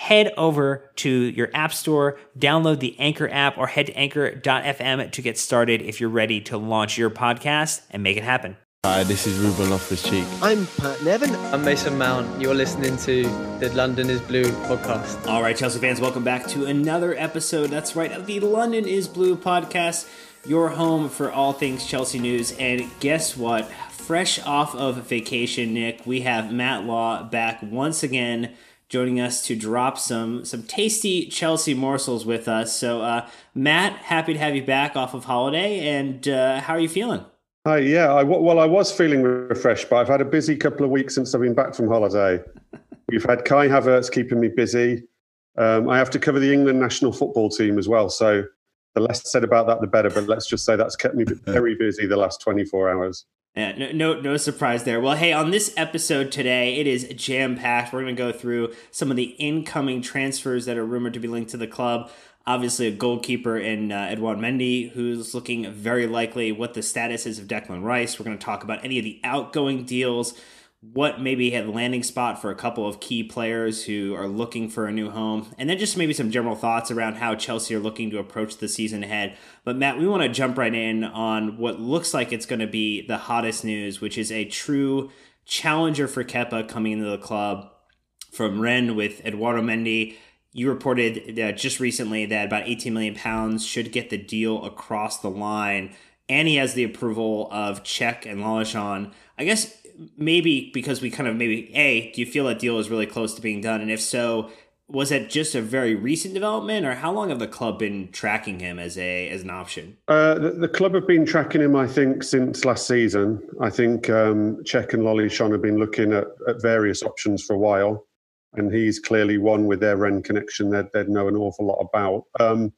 Head over to your app store, download the Anchor app, or head to anchor.fm to get started if you're ready to launch your podcast and make it happen. Hi, this is Ruben off Loftus Cheek. I'm Pat Nevin. I'm Mason Mount. You're listening to the London is Blue podcast. All right, Chelsea fans, welcome back to another episode. That's right, of the London is Blue podcast, your home for all things Chelsea news. And guess what? Fresh off of vacation, Nick, we have Matt Law back once again joining us to drop some some tasty Chelsea morsels with us. So, uh, Matt, happy to have you back off of holiday. And uh, how are you feeling? Hi, yeah. I, well, I was feeling refreshed, but I've had a busy couple of weeks since I've been back from holiday. We've had Kai Havertz keeping me busy. Um, I have to cover the England national football team as well. So the less said about that, the better. But let's just say that's kept me very busy the last 24 hours. Yeah, no, no, no surprise there. Well, hey, on this episode today, it is jam packed. We're going to go through some of the incoming transfers that are rumored to be linked to the club. Obviously, a goalkeeper in uh, Edouard Mendy, who's looking very likely. What the status is of Declan Rice. We're going to talk about any of the outgoing deals what maybe had landing spot for a couple of key players who are looking for a new home, and then just maybe some general thoughts around how Chelsea are looking to approach the season ahead. But Matt, we want to jump right in on what looks like it's going to be the hottest news, which is a true challenger for Kepa coming into the club from Rennes with Eduardo Mendy. You reported uh, just recently that about 18 million pounds should get the deal across the line, and he has the approval of Cech and Lollichon. I guess maybe because we kind of maybe a do you feel that deal is really close to being done? And if so was it just a very recent development or how long have the club been tracking him as a as an option? Uh, the, the, club have been tracking him i think since last season. I think um, Cech and Sean have been looking at, at various options for a while and he's clearly one with their Rennes connection that they'd know an awful lot about. Um,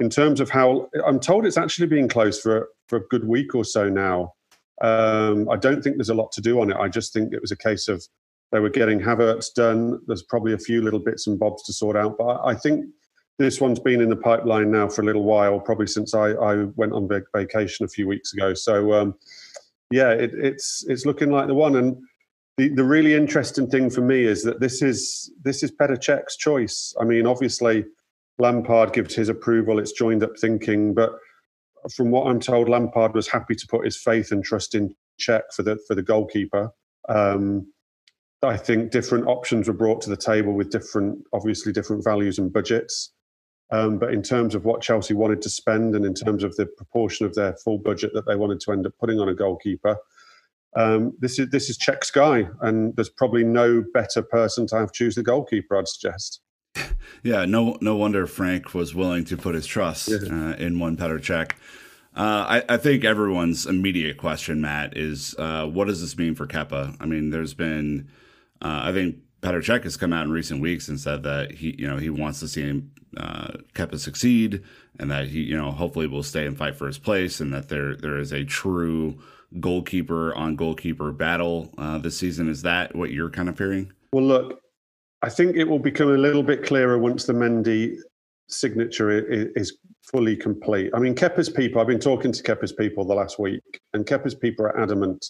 in terms of how i'm told it's actually been closed for, for a good week or so now um, I don't think there's a lot to do on it. I just think it was a case of they were getting Havertz done. There's probably a few little bits and bobs to sort out, but I think this one's been in the pipeline now for a little while, probably since I, I went on vacation a few weeks ago. So um, yeah, it, it's it's looking like the one. And the, the really interesting thing for me is that this is this is Petr Cech's choice. I mean, obviously Lampard gives his approval. It's joined up thinking, but from what I'm told, Lampard was happy to put his faith and trust in Cech for the for the goalkeeper. Um, I think different options were brought to the table with different, obviously different values and budgets. Um, but in terms of what Chelsea wanted to spend and in terms of the proportion of their full budget that they wanted to end up putting on a goalkeeper, um, this is this is Cech's guy, and there's probably no better person to have choose the goalkeeper. I'd suggest. Yeah, no, no wonder Frank was willing to put his trust uh, in one Petr Cech. Uh, I, I, think everyone's immediate question, Matt, is uh, what does this mean for Kepa? I mean, there's been, uh, I think Petr Cech has come out in recent weeks and said that he, you know, he wants to see him, uh, Kepa succeed, and that he, you know, hopefully will stay and fight for his place, and that there there is a true goalkeeper on goalkeeper battle uh, this season. Is that what you're kind of hearing? Well, look, I think it will become a little bit clearer once the Mendy signature is fully complete. I mean, Kepa's people, I've been talking to Kepa's people the last week, and Kepa's people are adamant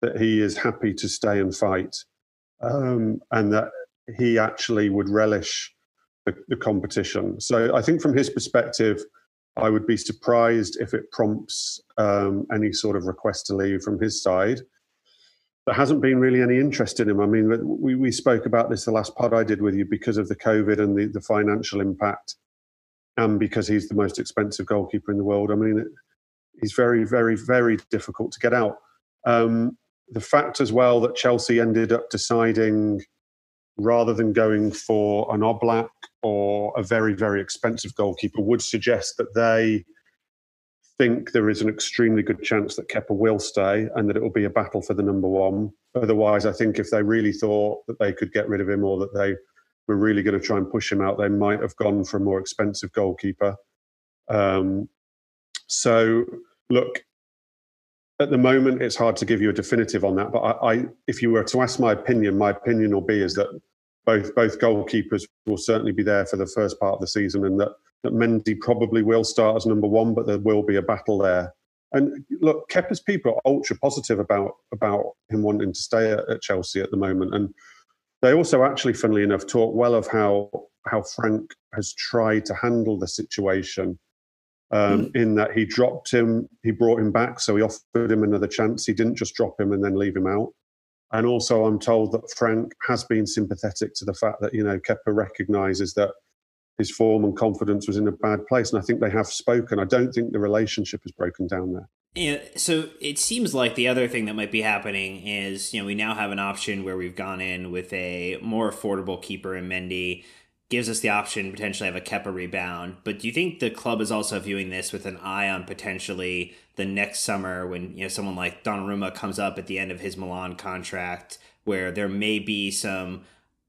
that he is happy to stay and fight um, and that he actually would relish the, the, competition. So I think from his perspective, I would be surprised if it prompts um, any sort of request to leave from his side. There hasn't been really any interest in him. I mean, we, we spoke about this the last pod I did with you because of the COVID and the, the financial impact, and because he's the most expensive goalkeeper in the world. I mean, he's very, very, very difficult to get out. Um, the fact as well that Chelsea ended up deciding rather than going for an Oblak or a very, very expensive goalkeeper would suggest that they think there is an extremely good chance that Kepa will stay and that it will be a battle for the number one. Otherwise, I think if they really thought that they could get rid of him or that they were really going to try and push him out, they might have gone for a more expensive goalkeeper. Um, so, look, at the moment, it's hard to give you a definitive on that. But I, I, if you were to ask my opinion, my opinion will be is that both both goalkeepers will certainly be there for the first part of the season, and that that Mendy probably will start as number one, but there will be a battle there. And look, Kepa's people are ultra positive about about him wanting to stay at, at Chelsea at the moment, and they also actually, funnily enough, talk well of how how Frank has tried to handle the situation um, mm. in that he dropped him, he brought him back, so he offered him another chance. He didn't just drop him and then leave him out. And also, I'm told that Frank has been sympathetic to the fact that you know Kepa recognises that his form and confidence was in a bad place, and I think they have spoken. I don't think the relationship has broken down there. Yeah, so it seems like the other thing that might be happening is, you know, we now have an option where we've gone in with a more affordable keeper in Mendy gives us the option potentially have a Kepa rebound. But do you think the club is also viewing this with an eye on potentially the next summer when you know someone like Donnarumma comes up at the end of his Milan contract, where there may be some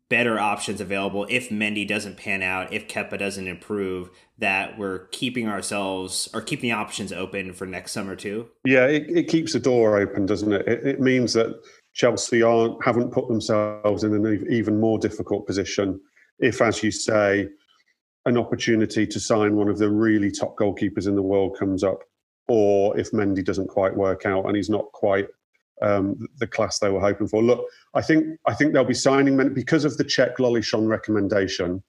better options available if Mendy doesn't pan out, if Kepa doesn't improve, that we're keeping ourselves or keeping the options open for next summer too? Yeah, it, it keeps the door open, doesn't it? it? It means that Chelsea aren't haven't put themselves in an even more difficult position if, as you say, an opportunity to sign one of the really top goalkeepers in the world comes up, or if Mendy doesn't quite work out and he's not quite um, the class they were hoping for. Look, I think I think they'll be signing Mendy because of the Cech Lollichon recommendation,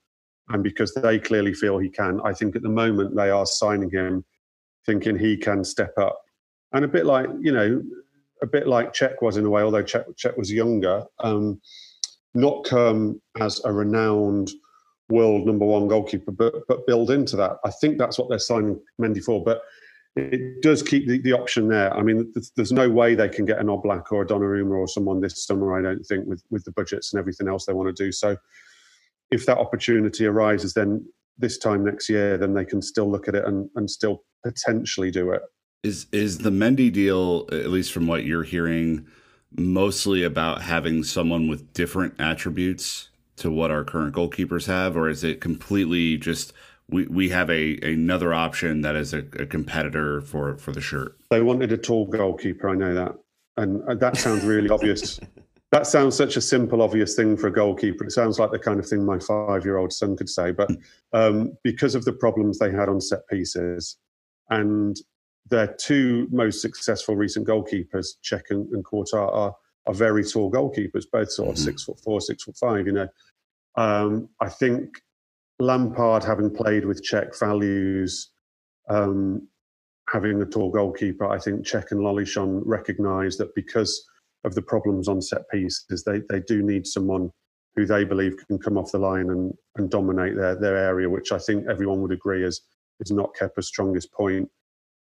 and because they clearly feel he can. I think at the moment they are signing him, thinking he can step up, and a bit like you know, a bit like Cech was in a way, although Czech, Cech was younger. Um, not come as a renowned world number one goalkeeper, but but build into that. I think that's what they're signing Mendy for. But it does keep the, the option there. I mean, there's no way they can get an Oblak or a Donnarumma or someone this summer. I don't think with with the budgets and everything else they want to do. So if that opportunity arises, then this time next year, then they can still look at it and, and still potentially do it. Is is the Mendy deal, at least from what you're hearing? Mostly about having someone with different attributes to what our current goalkeepers have, or is it completely just we, we have a another option that is a, a competitor for for the shirt? They wanted a tall goalkeeper. I know that, and that sounds really obvious. That sounds such a simple, obvious thing for a goalkeeper. It sounds like the kind of thing my five-year-old son could say. But um, because of the problems they had on set pieces, and their two most successful recent goalkeepers, Cech and, and Courtois, are, are very tall goalkeepers, both sort of mm-hmm. six foot four, six foot five. You know, um, I think Lampard, having played with Cech, values um, having a tall goalkeeper. I think Cech and Lollichon recognise that because of the problems on set pieces, they they do need someone who they believe can come off the line and, and dominate their their area, which I think everyone would agree is is not Kepa's strongest point.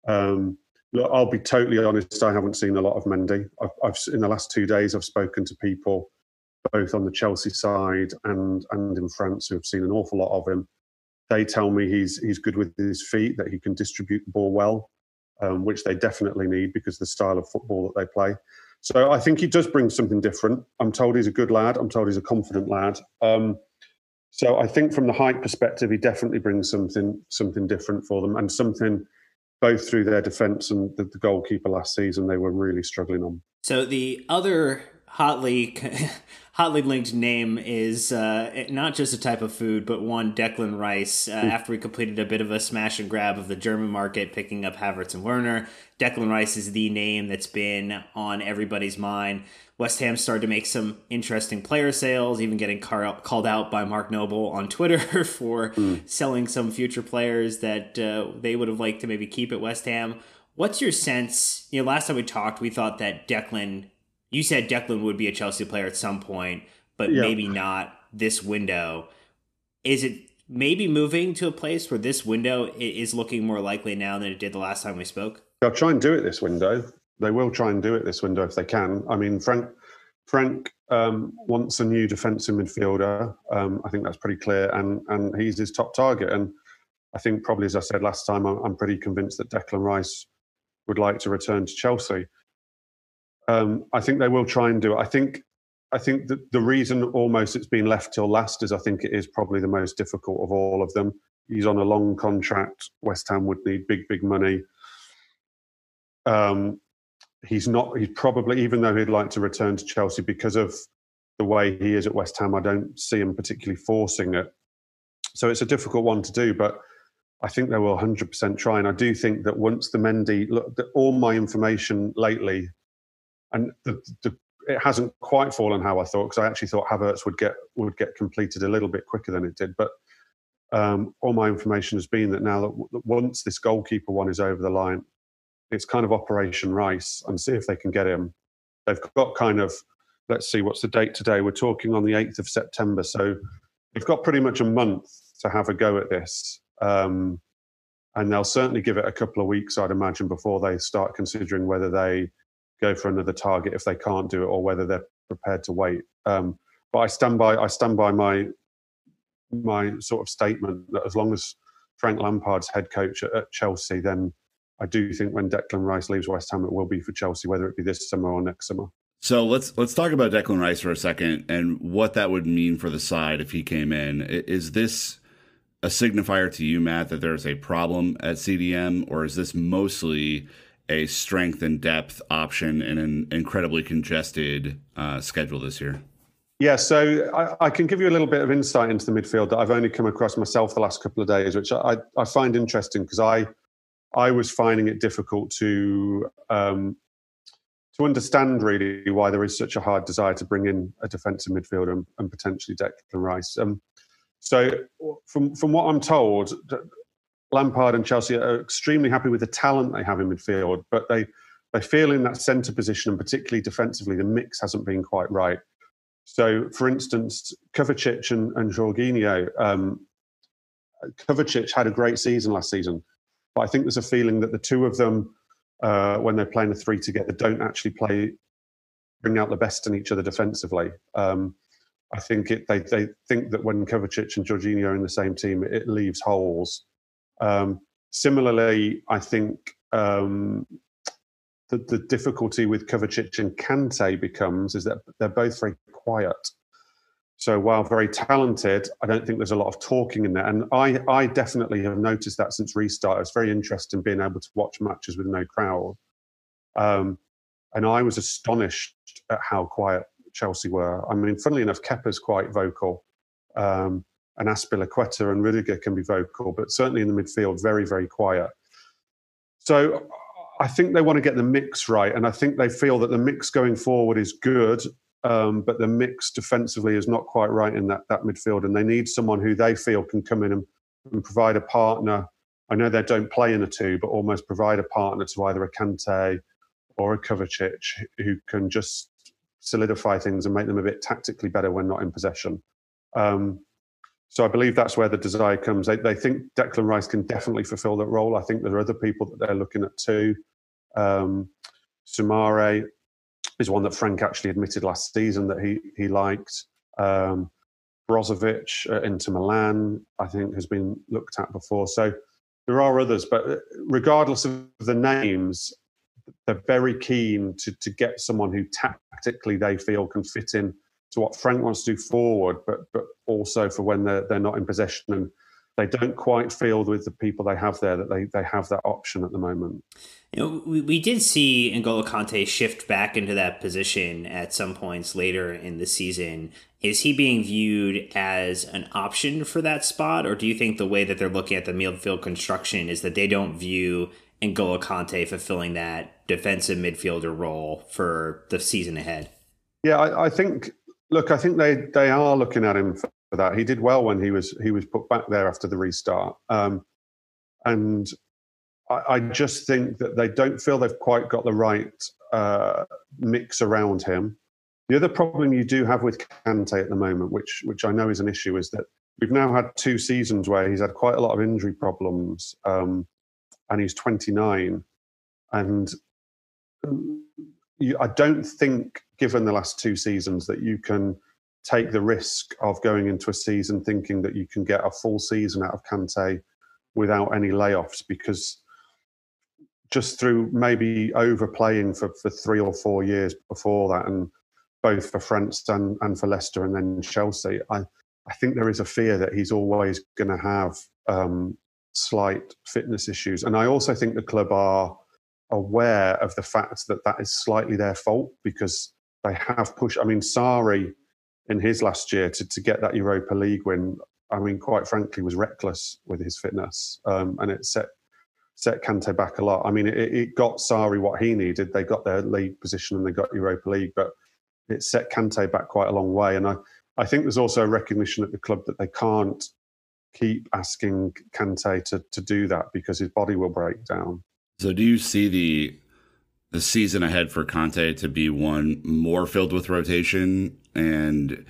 Um, look, I'll be totally honest. I haven't seen a lot of Mendy. I've, I've, in the last two days, I've spoken to people both on the Chelsea side and and in France, who have seen an awful lot of him. They tell me he's he's good with his feet, that he can distribute the ball well, um, which they definitely need because the style of football that they play. So I think he does bring something different. I'm told he's a good lad. I'm told he's a confident lad. Um, so I think from the height perspective, he definitely brings something something different for them and something both through their defence and the, the goalkeeper last season they were really struggling on. So the other hotly hotly linked name is uh, not just a type of food, but one Declan Rice. Uh, mm. After we completed a bit of a smash and grab of the German market, picking up Havertz and Werner, Declan Rice is the name that's been on everybody's mind. West Ham started to make some interesting player sales, even getting car- called out by Mark Noble on Twitter for mm. selling some future players that uh, they would have liked to maybe keep at West Ham. What's your sense? You know, last time we talked, we thought that Declan, you said Declan would be a Chelsea player at some point, but maybe not this window. Is it maybe moving to a place where this window is looking more likely now than it did the last time we spoke? They'll try and do it this window they will try and do it this window if they can. I mean, Frank Frank um, wants a new defensive midfielder. Um, I think that's pretty clear, and and he's his top target. And I think probably, as I said last time, I'm, I'm pretty convinced that Declan Rice would like to return to Chelsea. Um, I think they will try and do it. I think I think that the reason almost it's been left till last is I think it is probably the most difficult of all of them. He's on a long contract. West Ham would need big, big money. Um, he's not. He's probably, even though he'd like to return to Chelsea because of the way he is at West Ham, I don't see him particularly forcing it. So it's a difficult one to do, but I think they will 100% try. And I do think that once the Mendy, look, all my information lately, and the, the, it hasn't quite fallen how I thought because I actually thought Havertz would get would get completed a little bit quicker than it did. But um, all my information has been that now that, that once this goalkeeper one is over the line, it's kind of Operation Rice and see if they can get him. They've got kind of, let's see, what's the date today? We're talking on the 8th of September. So they've got pretty much a month to have a go at this. Um, and they'll certainly give it a couple of weeks, I'd imagine, before they start considering whether they go for another target if they can't do it or whether they're prepared to wait. Um, but I stand by I stand by my my sort of statement that as long as Frank Lampard's head coach at, at Chelsea, then I do think when Declan Rice leaves West Ham, it will be for Chelsea, whether it be this summer or next summer. So let's let's talk about Declan Rice for a second and what that would mean for the side if he came in. Is this a signifier to you, Matt, that there's a problem at CDM, or is this mostly a strength and depth option in an incredibly congested uh, schedule this year? Yeah, so I, I, can give you a little bit of insight into the midfield that I've only come across myself the last couple of days, which I, I find interesting because I I was finding it difficult to um, to understand really why there is such a hard desire to bring in a defensive midfielder and, and potentially Declan Rice. Um, so, from from what I'm told, Lampard and Chelsea are extremely happy with the talent they have in midfield, but they they feel in that centre position and particularly defensively, the mix hasn't been quite right. So, for instance, Kovacic and, and Jorginho, um, Kovacic had a great season last season but I think there's a feeling that the two of them, uh, when they're playing the three together, don't actually play, bring out the best in each other defensively. Um, I think it, they, they think that when Kovacic and Jorginho are in the same team, it, leaves holes. Um, similarly, I think um, the, the difficulty with Kovacic and Kante becomes is that they're both very quiet. So while very talented, I don't think there's a lot of talking in there. And I, I definitely have noticed that since restart. It's very interesting being able to watch matches with no crowd. Um, and I was astonished at how quiet Chelsea were. I mean, funnily enough, Kepa's quite vocal. Um, and Azpilicueta and Rudiger can be vocal, but certainly in the midfield, very, very quiet. So I think they want to get the mix right. And I think they feel that the mix going forward is good um, but the mix defensively is not quite right in that, that midfield, and they need someone who they feel can come in and, and provide a partner. I know they don't play in a two, but almost provide a partner to either a Kante or a Kovacic who can just solidify things and make them a bit tactically better when not in possession. Um, so I believe that's where the desire comes. They, they, think Declan Rice can definitely fulfil that role. I think there are other people that they're looking at too. Um, Soumaré, is one that Frank actually admitted last season that he he liked. Um, Brozovic uh, Inter Milan, I think, has been looked at before. So there are others, but regardless of the names, they're very keen to, to get someone who tactically they feel can fit in to what Frank wants to do forward, but but also for when they're they're not in possession and they don't quite feel with the people they have there that they, they have that option at the moment. You know, we, we did see N'Golo Kante shift back into that position at some points later in the season. Is he being viewed as an option for that spot, or do you think the way that they're looking at the midfield construction is that they don't view N'Golo Kante fulfilling that defensive midfielder role for the season ahead? Yeah, I, I think. Look, I think they they are looking at him for that. He did well when he was he was put back there after the restart, um, and I, I, just think that they don't feel they've quite got the right uh, mix around him. The other problem you do have with Kante at the moment, which which I know is an issue, is that we've now had two seasons where he's had quite a lot of injury problems, um, and he's 29, and you, I don't think, given the last two seasons, that you can take the risk of going into a season thinking that you can get a full season out of Kante without any layoffs because just through maybe overplaying for, for three or four years before that and both for France and, and for Leicester and then Chelsea, I, I think there is a fear that he's always going to have um, slight fitness issues. And I also think the club are aware of the fact that that is slightly their fault because they have pushed. I mean, Sarri in his last year to, to get that Europa League win, I mean, quite frankly, was reckless with his fitness, um, and it set set Kante back a lot. I mean, it, it, got Sarri what he needed. They got their league position and they got Europa League, but it set Kante back quite a long way. And I, I think there's also a recognition at the club that they can't keep asking Kante to to do that because his body will break down. So, do you see the the season ahead for Kante to be one more filled with rotation? And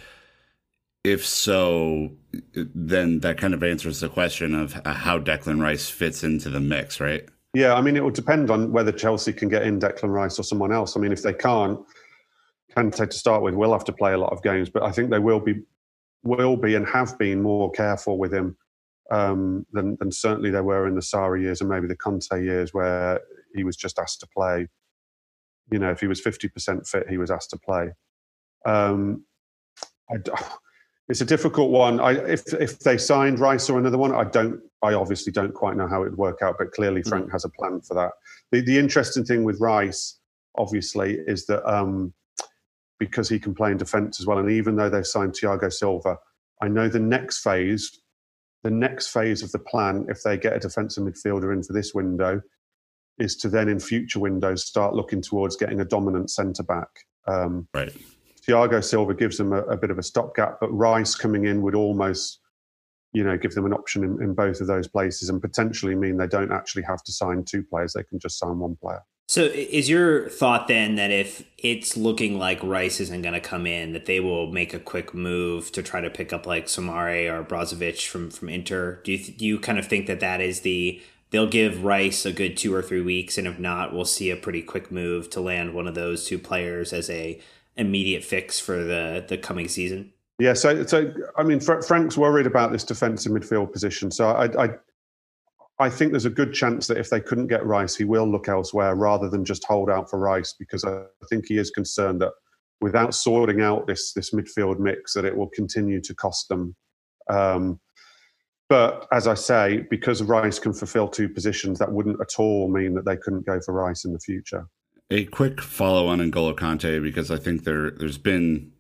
if so, then that kind of answers the question of how Declan Rice fits into the mix, right? Yeah, I mean, it will depend on whether Chelsea can get in Declan Rice or someone else. I mean, if they can't, Kante to start with will have to play a lot of games, but I think they will be, will be, and have been more careful with him um, than, than certainly they were in the Sarri years and maybe the Conte years, where he was just asked to play you know, if he was 50% fit, he was asked to play. Um, I, it's a difficult one. I, if if they signed Rice or another one, I don't. I obviously don't quite know how it would work out, but clearly Frank mm. has a plan for that. The the interesting thing with Rice, obviously, is that um, because he can play in defence as well, and even though they've signed Thiago Silva, I know the next phase, the next phase of the plan, if they get a defensive midfielder in for this window, is to then in future windows start looking towards getting a dominant centre back. Um, right. Thiago Silva gives them a, a, bit of a stopgap, but Rice coming in would almost, you know, give them an option in, in both of those places and potentially mean they don't actually have to sign two players; they can just sign one player. So, is your thought then that if it's looking like Rice isn't going to come in, that they will make a quick move to try to pick up like Soumaré or Brozovic from from Inter? Do you do you kind of think that that is the they'll give Rice a good two or three weeks, and if not, we'll see a pretty quick move to land one of those two players as a immediate fix for the the coming season. Yeah, so so I mean, Frank's worried about this defensive midfield position. So I, I I think there's a good chance that if they couldn't get Rice, he will look elsewhere rather than just hold out for Rice because I think he is concerned that without sorting out this this midfield mix, that it will continue to cost them. Um, but as I say, because Rice can fulfill two positions, that wouldn't at all mean that they couldn't go for Rice in the future. A quick follow on N'Golo Kante, because I think there there's been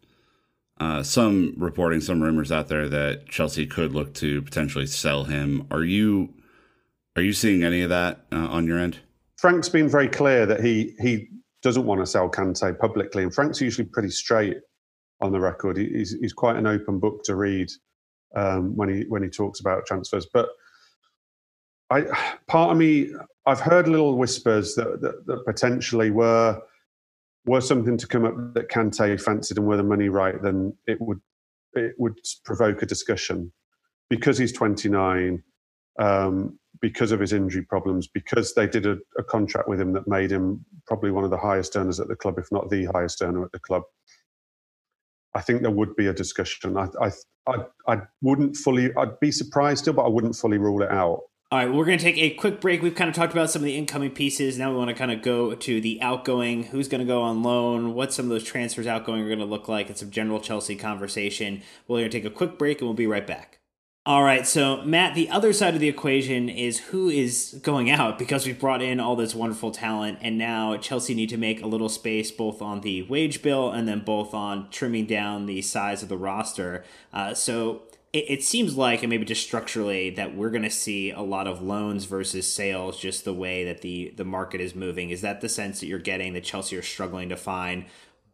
uh, some reporting, some rumors out there that Chelsea could look to potentially sell him. Are you are you seeing any of that uh, on your end? Frank's been very clear that he he doesn't want to sell Kante publicly, and Frank's usually pretty straight on the record. He's he's quite an open book to read um, when he when he talks about transfers. But I, part of me, I've heard little whispers that, that, that potentially were were something to come up that Kante fancied and were the money right, then it would it would provoke a discussion because he's 29. Um, because of his injury problems, because they did a, a, contract with him that made him probably one of the highest earners at the club, if not the highest earner at the club. I think there would be a discussion. I, I, I, I wouldn't fully. I'd be surprised still, but I wouldn't fully rule it out. All right, we're going to take a quick break. We've kind of talked about some of the incoming pieces. Now we want to kind of go to the outgoing. Who's going to go on loan? What some of those transfers outgoing are going to look like? and some general Chelsea conversation. We're going to take a quick break and we'll be right back. All right, so Matt, the other side of the equation is who is going out because we've brought in all this wonderful talent, and now Chelsea need to make a little space both on the wage bill and then both on trimming down the size of the roster. Uh, so it, it seems like, and maybe just structurally, that we're going to see a lot of loans versus sales, just the way that the the market is moving. Is that the sense that you're getting that Chelsea are struggling to find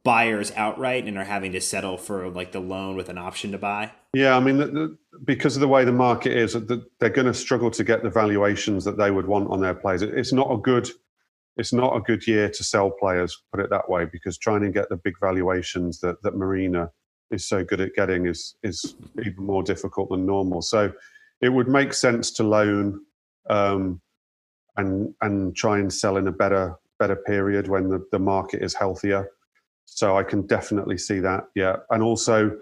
buyers outright and are having to settle for like the loan with an option to buy? Yeah, I mean, the, the, because of the way the market is, the, they're going to struggle to get the valuations that they would want on their players. It, it's not a good, it's not a good year to sell players. Put it that way, because trying to get the big valuations that that Marina is so good at getting is is even more difficult than normal. So, it would make sense to loan um, and and try and sell in a better better period when the, the market is healthier. So I can definitely see that. Yeah, and also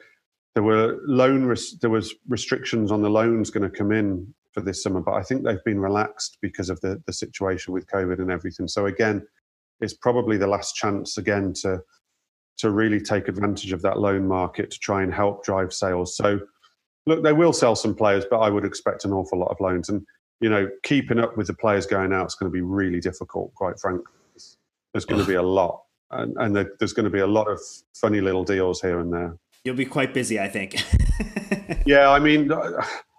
there were loan res- there was restrictions on the loans going to come in for this summer, but I think they've been relaxed because of the the situation with COVID and everything. So again, it's probably the last chance again to to really take advantage of that loan market to try and help drive sales. So look, they will sell some players, but I would expect an awful lot of loans and you know, keeping up with the players going out is going to be really difficult, quite frankly. There's going to be a lot and, and there, there's going to be a lot of funny little deals here and there. You'll be quite busy, I think. yeah, I mean,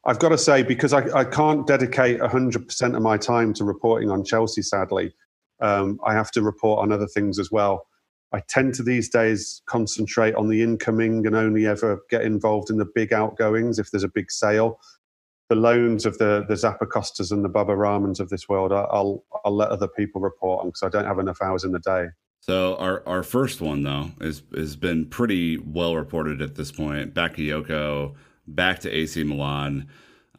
I've got to say because I, I can't dedicate 100% of my time to reporting on Chelsea. Sadly, um, I have to report on other things as well. I tend to these days concentrate on the incoming and only ever get involved in the big outgoings if there's a big sale. The loans of the the Zappacostas and the Baba Rahmans of this world, I'll I'll let other people report on because I don't have enough hours in the day. So our our first one though is has been pretty well reported at this point. Back to Bakayoko back to AC Milan.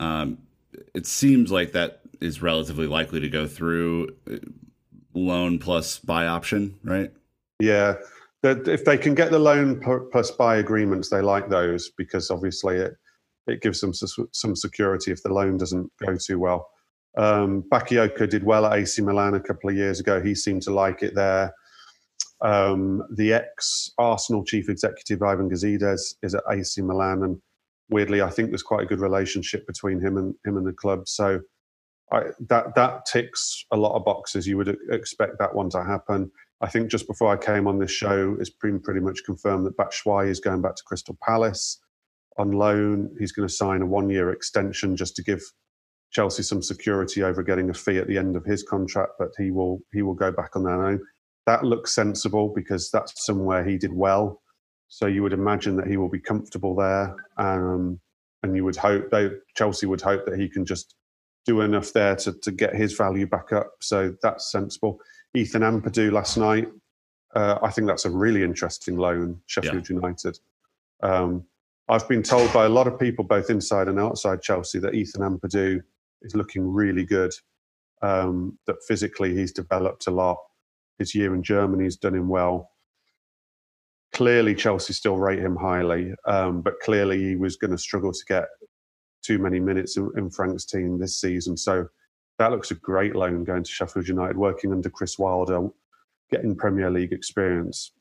Um, it seems like that is relatively likely to go through uh, loan plus buy option, right? Yeah, if they can get the loan plus buy agreements, they like those because obviously it it gives them some security if the loan doesn't go too well. Um, Bakayoko did well at AC Milan a couple of years ago. He seemed to like it there. Um, the ex Arsenal chief executive Ivan Gazidis is at AC Milan, and weirdly, I think there's quite a good relationship between him and him and the club. So I, that that ticks a lot of boxes. You would expect that one to happen. I think just before I came on this show, it's been pretty much confirmed that Batshuayi is going back to Crystal Palace on loan. He's going to sign a one-year extension just to give Chelsea some security over getting a fee at the end of his contract, but he will he will go back on their own that looks sensible because that's somewhere he did well. So you would imagine that he will be comfortable there, um, and you would hope they, Chelsea would hope that he can just do enough there to, to get his value back up. So that's sensible. Ethan Ampadu last night, uh, I think that's a really interesting loan. Sheffield yeah. United. Um, I've been told by a lot of people, both inside and outside Chelsea, that Ethan Ampadu is looking really good. Um, that physically he's developed a lot his year in Germany has done him well. Clearly, Chelsea still rate him highly, um, but clearly he was going to struggle to get too many minutes in, in, Frank's team this season. So that looks a great loan going to Sheffield United, working under Chris Wilder, getting Premier League experience.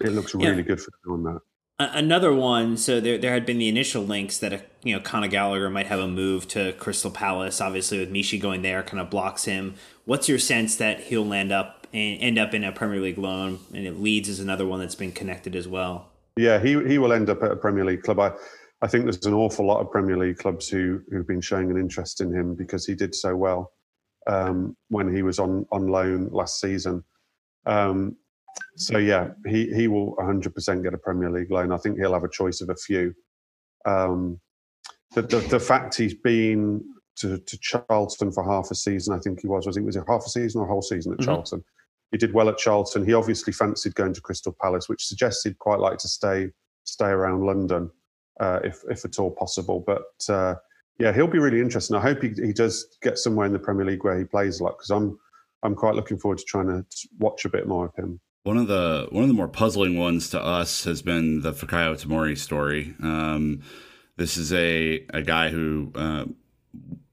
It looks really yeah. good for doing that. Another one. So there, there had been the initial links that you know Conor Gallagher might have a move to Crystal Palace. Obviously, with Michy going there, kind of blocks him. What's your sense that he'll land up and end up in a Premier League loan. And Leeds is another one that's been connected as well. Yeah, he he will end up at a Premier League club. I, I think there's an awful lot of Premier League clubs who who've been showing an interest in him because he did so well um, when he was on on loan last season. Um, so yeah, he he will 100% get a Premier League loan. I think he'll have a choice of a few. Um, the, the, the fact he's been to, to Charlton for half a season, I think he was. Was it was it half a season or a whole season at mm-hmm. Charlton? He did well at Charlton. He obviously fancied going to Crystal Palace, which suggests he'd quite like to stay stay around London, uh, if if at all possible. But uh, Yeah, he'll be really interesting. I hope he, he does get somewhere in the Premier League where he plays a lot because I'm I'm quite looking forward to trying to watch a bit more of him. One of the one of the more puzzling ones to us has been the Fikayo Tomori story. Um, this is a a guy who, uh,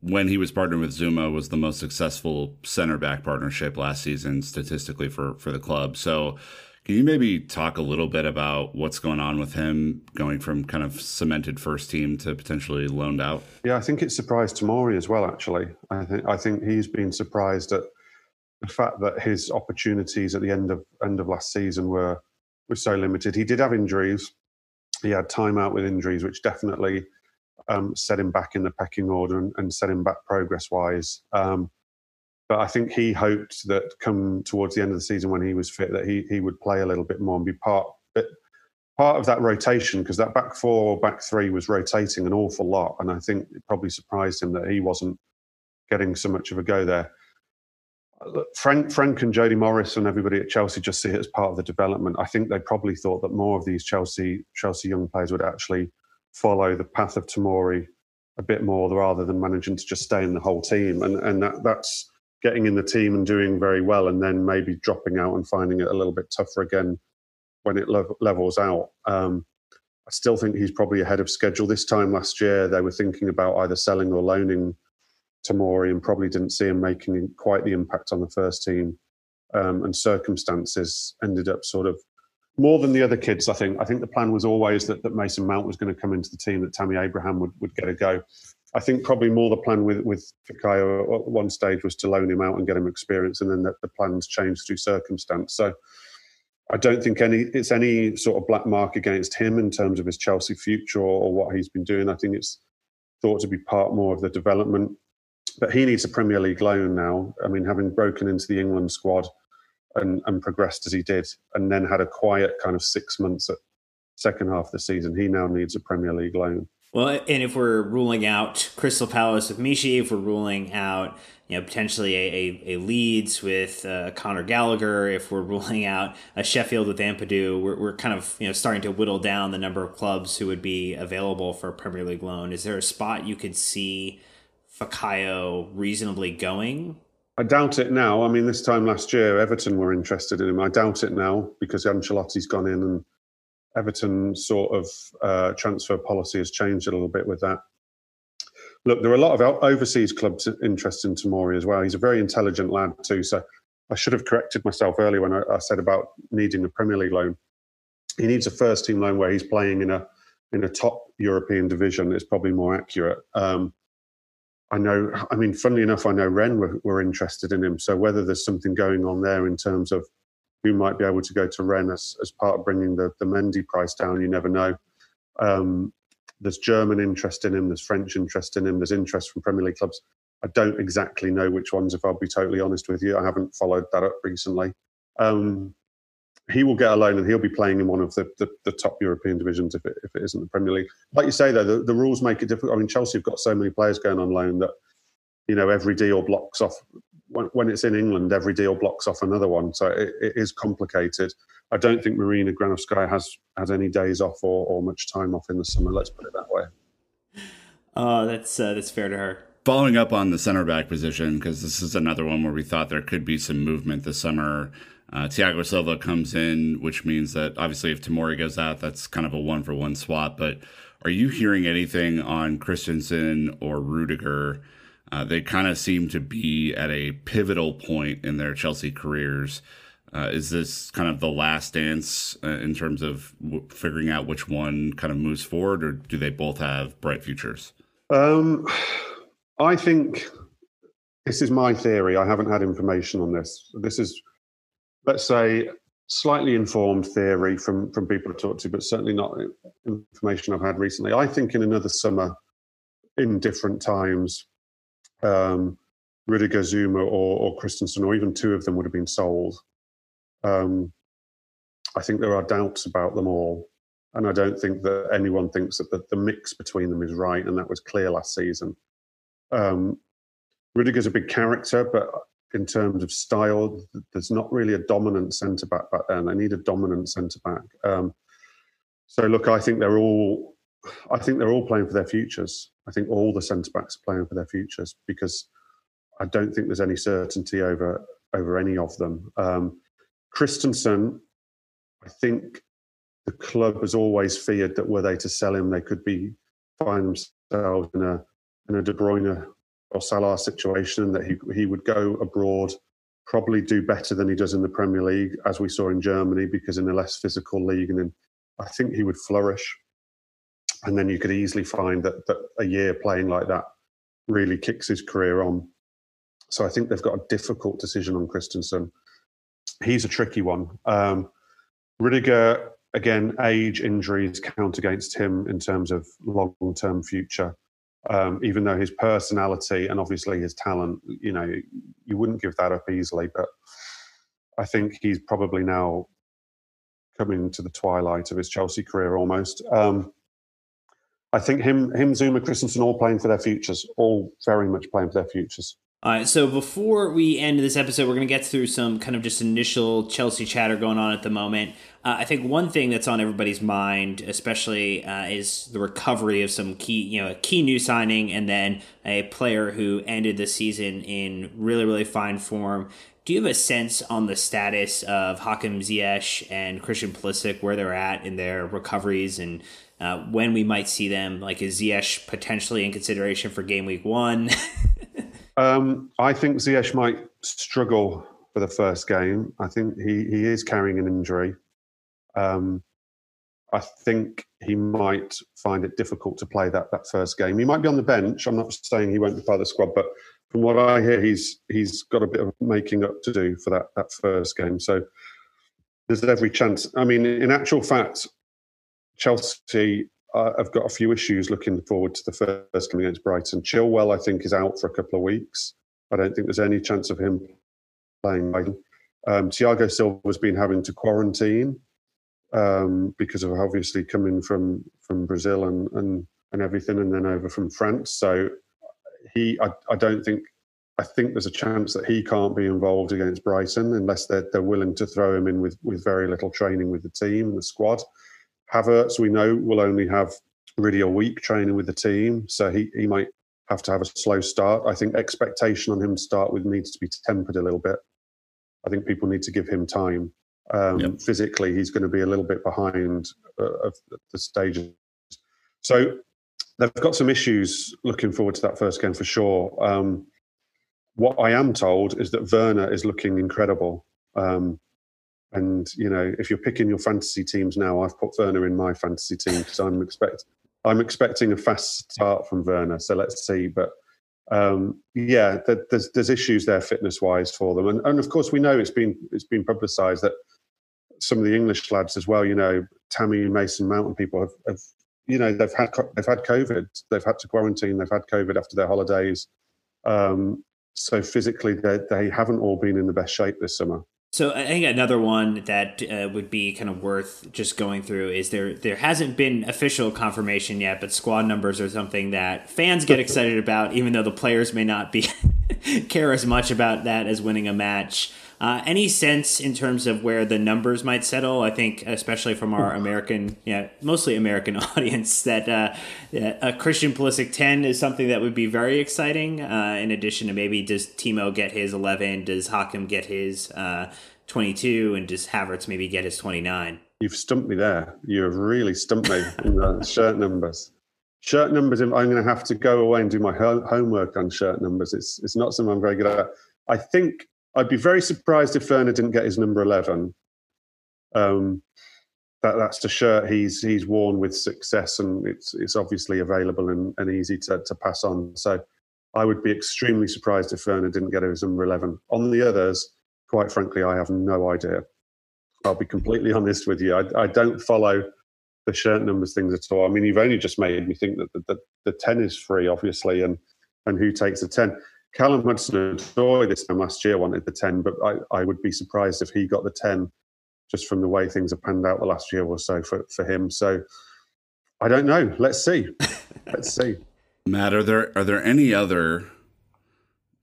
when he was partnered with Zouma was the most successful center back partnership last season statistically for for the club. So can you maybe talk a little bit about what's going on with him going from kind of cemented first team to potentially loaned out? Yeah, I think it surprised Tomori as well. Actually, I think I think he's been surprised at the fact that his opportunities at the end of end of last season were were so limited. He did have injuries. He had time out with injuries, which definitely um, set him back in the pecking order and, and set him back progress wise. Um, but I think he hoped that come towards the end of the season when he was fit that he he would play a little bit more and be part part of that rotation because that back four or back three was rotating an awful lot, and I think it probably surprised him that he wasn't getting so much of a go there. Frank, Frank, and Jody Morris and everybody at Chelsea just see it as part of the development. I think they probably thought that more of these Chelsea Chelsea young players would actually follow the path of Tomori a bit more rather than managing to just stay in the whole team, and and that, that's getting in the team and doing very well, and then maybe dropping out and finding it a little bit tougher again when it levels out. Um, I still think he's probably ahead of schedule. This time last year, they were thinking about either selling or loaning Tomori and probably didn't see him making quite the impact on the first team. Um, and circumstances ended up sort of more than the other kids. I think. I think the plan was always that, that Mason Mount was going to come into the team, that Tammy Abraham would, would get a go. I think probably more the plan with with Fikayo at one stage was to loan him out and get him experience, and then the, the plans changed through circumstance. So I don't think any it's any sort of black mark against him in terms of his Chelsea future or, or what he's been doing. I think it's thought to be part more of the development. But he needs a Premier League loan now. I mean, having broken into the England squad and, and progressed as he did, and then had a quiet kind of six months at second half of the season, he now needs a Premier League loan. Well, and if we're ruling out Crystal Palace with Michy, if we're ruling out you know potentially a, a, a Leeds with uh, Conor Gallagher, if we're ruling out a Sheffield with Ampadu, we're, we're kind of you know starting to whittle down the number of clubs who would be available for a Premier League loan. Is there a spot you could see Fikayo reasonably going? I doubt it now. I mean, this time last year, Everton were interested in him. I doubt it now because Ancelotti's gone in and Everton sort of uh, transfer policy has changed a little bit with that. Look, there are a lot of overseas clubs interested in Tomori as well. He's a very intelligent lad too. So I should have corrected myself earlier when I, I said about needing a Premier League loan. He needs a first team loan where he's playing in a in a top European division. Is probably more accurate. Um, I know. I mean, funnily enough, I know Rennes were, were interested in him. So whether there's something going on there in terms of who might be able to go to Rennes as, as part of bringing the, the Mendy price down. You never know. Um, there's German interest in him, there's French interest in him, there's interest from Premier League clubs. I don't exactly know which ones, if I'll be totally honest with you. I haven't followed that up recently. Um, he will get a loan and he'll be playing in one of the, the, the, top European divisions if it, if it isn't the Premier League. Like you say, though, the, the rules make it difficult. I mean, Chelsea have got so many players going on loan that, you know, every deal blocks off when, when it's in England, every deal blocks off another one. So it, it is complicated. I don't think Marina Granovskaya has had any days off or, or much time off in the summer. Let's put it that way. Oh, that's uh, that's fair to her. Following up on the center back position, because this is another one where we thought there could be some movement this summer. Uh, Thiago Silva comes in, which means that obviously if Tomori goes out, that's kind of a one for one swap. But are you hearing anything on Christensen or Rudiger? Uh, they kind of seem to be at a pivotal point in their Chelsea careers. Uh, is this kind of the last dance uh, in terms of w- figuring out which one kind of moves forward, or do they both have bright futures? Um, I think this is my theory. I haven't had information on this. This is, let's say, slightly informed theory from from people to talk to, but certainly not information I've had recently. I think in another summer, in different times, um, Rudiger, Zouma or, or Christensen, or even two of them would have been sold. Um, I think there are doubts about them all. And I don't think that anyone thinks that the, the mix between them is right. And that was clear last season. Um, Rudiger's a big character, but in terms of style, there's not really a dominant centre back back then. They need a dominant centre back. Um, so look, I think they're all, I think they're all playing for their futures. I think all the centre backs are playing for their futures because I don't think there's any certainty over over any of them. Um, Christensen, I think the club has always feared that were they to sell him, they could be find themselves in a in a De Bruyne or Salah situation, that he he would go abroad, probably do better than he does in the Premier League, as we saw in Germany, because in a less physical league, and then I think he would flourish. And then you could easily find that that a year playing like that really kicks his career on. So I think they've got a difficult decision on Christensen. He's a tricky one. Um, again, age, injuries count against him in terms of long term future. Um, even though his personality and obviously his talent, you know, you wouldn't give that up easily. But I think he's probably now coming to the twilight of his Chelsea career almost. Um, I think him, him, Zouma, Christensen, all playing for their futures, all very much playing for their futures. All right, so before we end this episode, we're going to get through some kind of just initial Chelsea chatter going on at the moment. Uh, I think one thing that's on everybody's mind, especially, uh, is the recovery of some key, you know, a key new signing, and then a player who ended the season in really, really fine form. Do you have a sense on the status of Hakim Ziyech and Christian Pulisic, where they're at in their recoveries, and uh, when we might see them? Like, is Ziyech potentially in consideration for game week one? Um, I think Ziyech might struggle for the first game. I think he, he is carrying an injury. Um, I think he might find it difficult to play that, that first game. He might be on the bench. I'm not saying he won't be part of the squad, but from what I hear, he's he's got a bit of making up to do for that, that first game. So there's every chance. I mean, in actual fact, Chelsea uh, I've got a few issues looking forward to the first game against Brighton. Chilwell, I think, is out for a couple of weeks. I don't think there's any chance of him playing. Um, Thiago Silva's been having to quarantine um, because of obviously coming from from Brazil and, and and everything, and then over from France. So he, I, I don't think. I think there's a chance that he can't be involved against Brighton unless they're, they're willing to throw him in with, with very little training with the team and the squad. Havertz, we know, will only have really a week training with the team, so he, he might have to have a slow start. I think expectation on him to start with needs to be tempered a little bit. I think people need to give him time. Um, yep. Physically, he's going to be a little bit behind uh, of the stages. So they've got some issues looking forward to that first game for sure. Um, what I am told is that Werner is looking incredible. Um, and you know, if you're picking your fantasy teams now, I've put Werner in my fantasy team because I'm expect I'm expecting a fast start from Werner. So let's see. But um, yeah, there's there's issues there fitness wise for them, and and of course we know it's been it's been publicised that some of the English lads as well. You know, Tammy Mason Mountain people have, have you know they've had they've had COVID, they've had to quarantine, they've had COVID after their holidays. Um, so physically, they they haven't all been in the best shape this summer. So I think another one that uh, would be kind of worth just going through is there there hasn't been official confirmation yet, but squad numbers are something that fans get excited about, even though the players may not be care as much about that as winning a match. Uh, any sense in terms of where the numbers might settle? I think, especially from our American, yeah, mostly American audience, that uh, a Christian Pulisic 10 is something that would be very exciting. Uh, in addition to maybe does Timo get his 11? Does Hakim get his uh, 22? And does Havertz maybe get his 29? You've stumped me there. You have really stumped me in the shirt numbers. Shirt numbers. I'm going to have to go away and do my homework on shirt numbers. It's it's not something I'm very good at. I think I'd be very surprised if Werner didn't get his number eleven. Um, that that's the shirt he's he's worn with success, and it's it's obviously available and, and easy to, to pass on. So I would be extremely surprised if Werner didn't get his number eleven. On the others, quite frankly, I have no idea. I'll be completely honest with you. I, I don't follow the shirt numbers things at all. I mean, you've only just made me think that the, the, the ten is free, obviously, and and who takes the ten. Callum Hudson-Odoi this time last year wanted the 10, but I, I would be surprised if he got the 10 just from the way things have panned out the last year or so for, for him. So I don't know. Let's see. Let's see. Matt, are there are there any other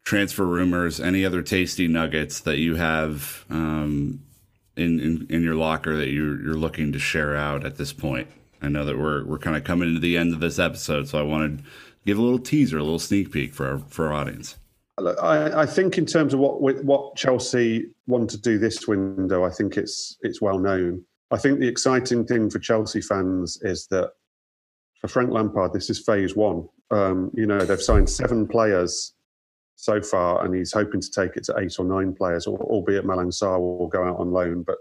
transfer rumors, any other tasty nuggets that you have um, in, in, in your locker that you're you're looking to share out at this point? I know that we're we're kind of coming to the end of this episode, so I wanted give a little teaser, a little sneak peek for our, for our audience. I, I, think in terms of what what Chelsea want to do this window, I think it's it's well known. I think the exciting thing for Chelsea fans is that for Frank Lampard, this is phase one. Um, you know, they've signed seven players so far, and he's hoping to take it to eight or nine players, albeit Malang Sarr will go out on loan. But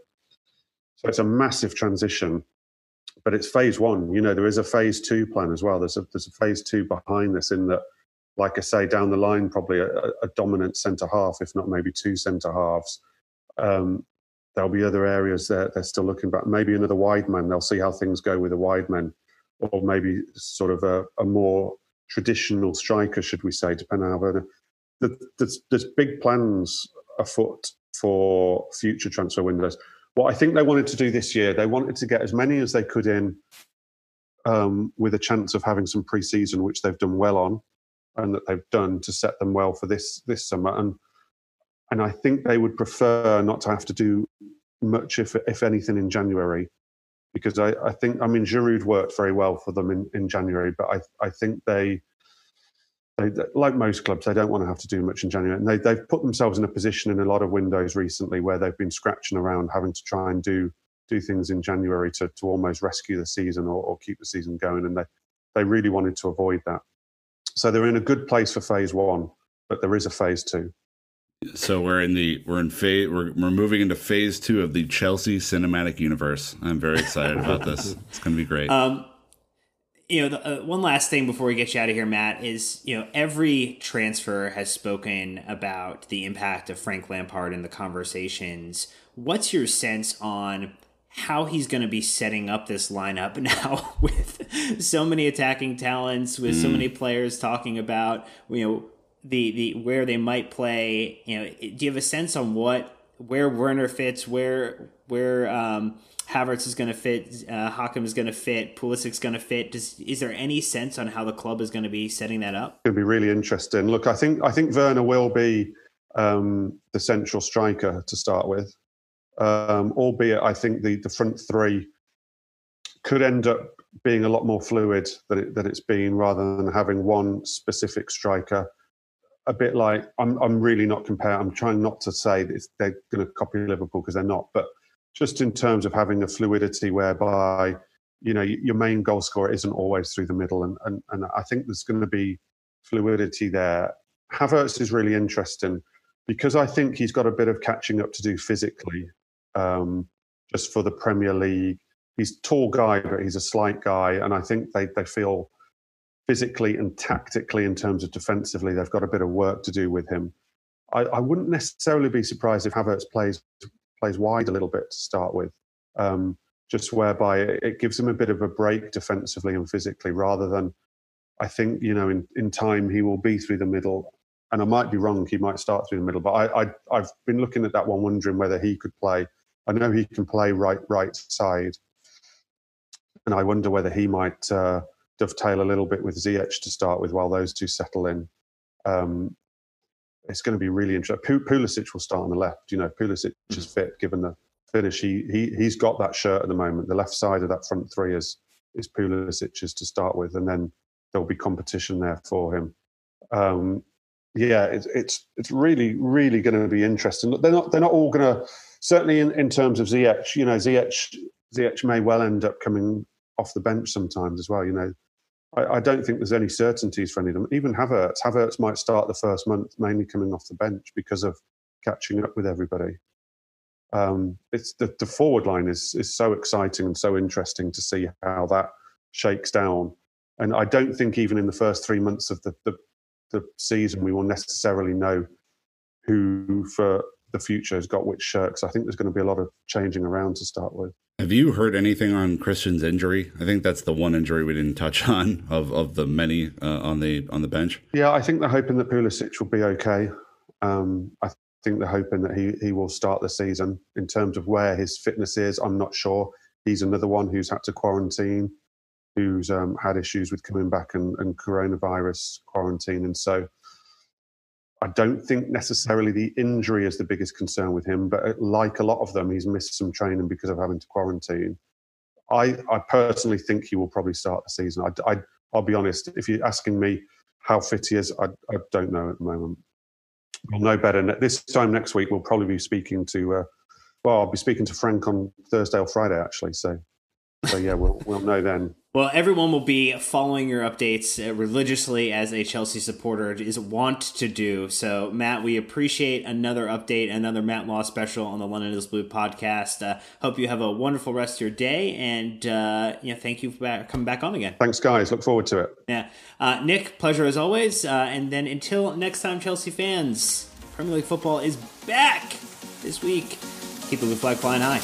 so it's a massive transition. But it's phase one. You know, there is a phase two plan as well. There's a there's a phase two behind this in that like I say, down the line, probably a, a dominant centre half, if not maybe two centre halves. Um, there'll be other areas that they're still looking at. Maybe another wide man. They'll see how things go with a wide man, or maybe sort of a, a more traditional striker, should we say, depending on how. There's, there's big plans afoot for future transfer windows. What I think they wanted to do this year, they wanted to get as many as they could in um, with a chance of having some pre-season, which they've done well on and that they've done to set them well for this this summer. And and I think they would prefer not to have to do much, if if anything, in January, because I, I think I mean Giroud worked very well for them in, in January, but I I think they. They, like most clubs, they don't want to have to do much in January. And they, they've put themselves in a position in a lot of windows recently where they've been scratching around, having to try and do do things in January to, to almost rescue the season or, or keep the season going. And they, they really wanted to avoid that. So they're in a good place for phase one, but there is a phase two. So we're in the we're in phase we're we're moving into phase two of the Chelsea cinematic universe. I'm very excited about this. It's going to be great. Um, you know, the, uh, one last thing before we get you out of here, Matt, is you know every transfer has spoken about the impact of Frank Lampard in the conversations. What's your sense on how he's going to be setting up this lineup now with so many attacking talents, with mm. so many players talking about you know the the where they might play. You know, do you have a sense on what where Werner fits, where where um, Havertz is going to fit, uh, Hakim is going to fit, Pulisic's going to fit? Does is there any sense on how the club is going to be setting that up? It'll be really interesting. Look, I think I think Werner will be um, the central striker to start with um, albeit I think the, the front three could end up being a lot more fluid than, it, than it's been rather than having one specific striker. A bit like, I'm, I'm really not comparing, I'm trying not to say that they're going to copy Liverpool because they're not, but just in terms of having a fluidity whereby, you know, your main goal scorer isn't always through the middle. And, and, and I think there's going to be fluidity there. Havertz is really interesting because I think he's got a bit of catching up to do physically um, just for the Premier League. He's tall guy, but he's a slight guy, and I think they they feel physically and tactically in terms of defensively they've got a bit of work to do with him. I, I wouldn't necessarily be surprised if Havertz plays plays wide a little bit to start with, um, just whereby it, gives him a bit of a break defensively and physically, rather than I think you know in in time he will be through the middle and I might be wrong. He might start through the middle, but I, I have been looking at that one, wondering whether he could play I know he can play right right side, and I wonder whether he might uh, dovetail a little bit with Ziyech to start with while those two settle in. Um, it's going to be really interesting. Pulisic will start on the left. You know, Pulisic mm-hmm. is fit given the finish. He, he he's got that shirt at the moment. The left side of that front three is is Pulisic's to start with, and then there'll be competition there for him. Um, yeah, it's it's it's really really going to be interesting. They're not they're not all going to certainly in, in terms of Ziyech, you know, Ziyech, Ziyech may well end up coming off the bench sometimes as well. You know, I, I, don't think there's any certainties for any of them. Even Havertz, Havertz might start the first month mainly coming off the bench because of catching up with everybody. Um, it's the, the forward line is is so exciting and so interesting to see how that shakes down. And I don't think even in the first three months of the, the, the season we will necessarily know who for the future has got which shirts. I think there's going to be a lot of changing around to start with. Have you heard anything on Christian's injury? I think that's the one injury we didn't touch on of, of the many uh, on the on the bench. Yeah, I think they're hoping that Pulisic will be okay. Um, I think they're hoping that he he will start the season. In terms of where his fitness is, I'm not sure. He's another one who's had to quarantine, who's um, had issues with coming back and, and coronavirus quarantine, and so I don't think necessarily the injury is the biggest concern with him, but uh, like a lot of them, he's missed some training because of having to quarantine. I, I personally think he will probably start the season. I, I, will be honest, if you're asking me, how fit he is, I, I don't know at the moment. We'll know better this time next week. We'll probably be speaking to. Uh, well, I'll be speaking to Frank on Thursday or Friday actually. So, so yeah, we'll we'll know then. Well, everyone will be following your updates uh, religiously as a Chelsea supporter is want to do. So, Matt, we appreciate another update, another Matt Law special on the London is Blue podcast. Uh, hope you have a wonderful rest of your day, and uh, yeah, thank you for coming back on again. Thanks, guys. Look forward to it. Yeah, uh, Nick, pleasure as always. Uh, and then until next time, Chelsea fans, Premier League football is back this week. Keep the blue flag flying high.